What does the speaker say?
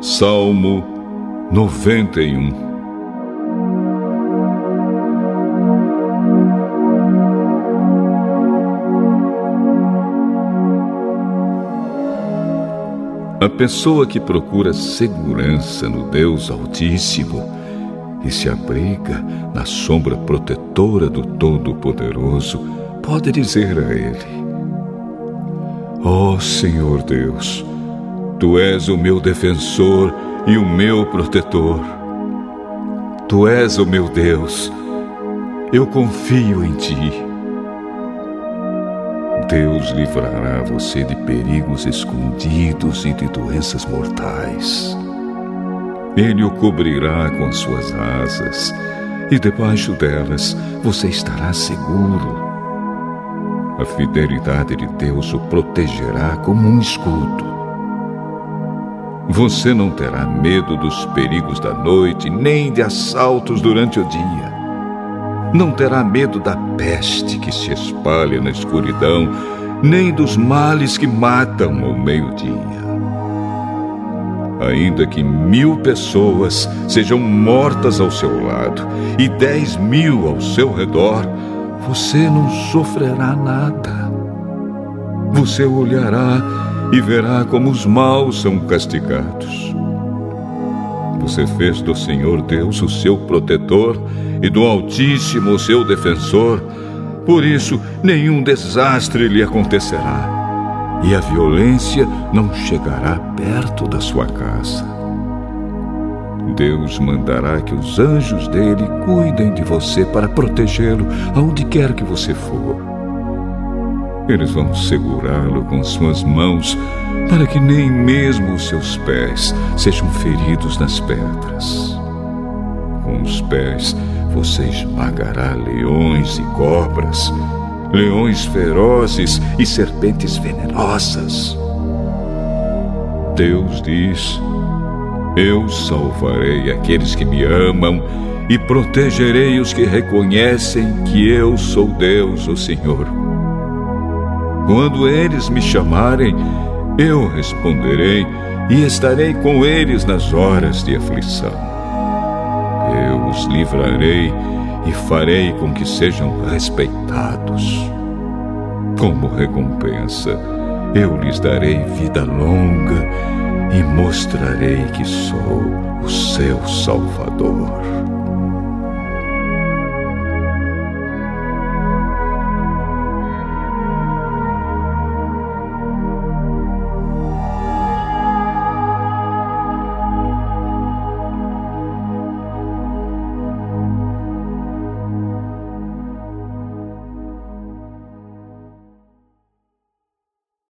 Salmo 91 A pessoa que procura segurança no Deus Altíssimo e se abriga na sombra protetora do Todo-Poderoso pode dizer a Ele: Ó oh, Senhor Deus, Tu és o meu defensor e o meu protetor. Tu és o meu Deus. Eu confio em Ti. Deus livrará você de perigos escondidos e de doenças mortais. Ele o cobrirá com suas asas, e debaixo delas você estará seguro. A fidelidade de Deus o protegerá como um escudo. Você não terá medo dos perigos da noite, nem de assaltos durante o dia. Não terá medo da peste que se espalha na escuridão, nem dos males que matam ao meio-dia. Ainda que mil pessoas sejam mortas ao seu lado e dez mil ao seu redor, você não sofrerá nada. Você olhará e verá como os maus são castigados. Você fez do Senhor Deus o seu protetor e do Altíssimo o seu defensor, por isso nenhum desastre lhe acontecerá, e a violência não chegará perto da sua casa. Deus mandará que os anjos dele cuidem de você para protegê-lo aonde quer que você for. Eles vão segurá-lo com suas mãos, para que nem mesmo os seus pés sejam feridos nas pedras. Com os pés você esmagará leões e cobras, leões ferozes e serpentes venenosas. Deus diz: Eu salvarei aqueles que me amam e protegerei os que reconhecem que eu sou Deus, o Senhor. Quando eles me chamarem, eu responderei e estarei com eles nas horas de aflição. Eu os livrarei e farei com que sejam respeitados. Como recompensa, eu lhes darei vida longa e mostrarei que sou o seu Salvador.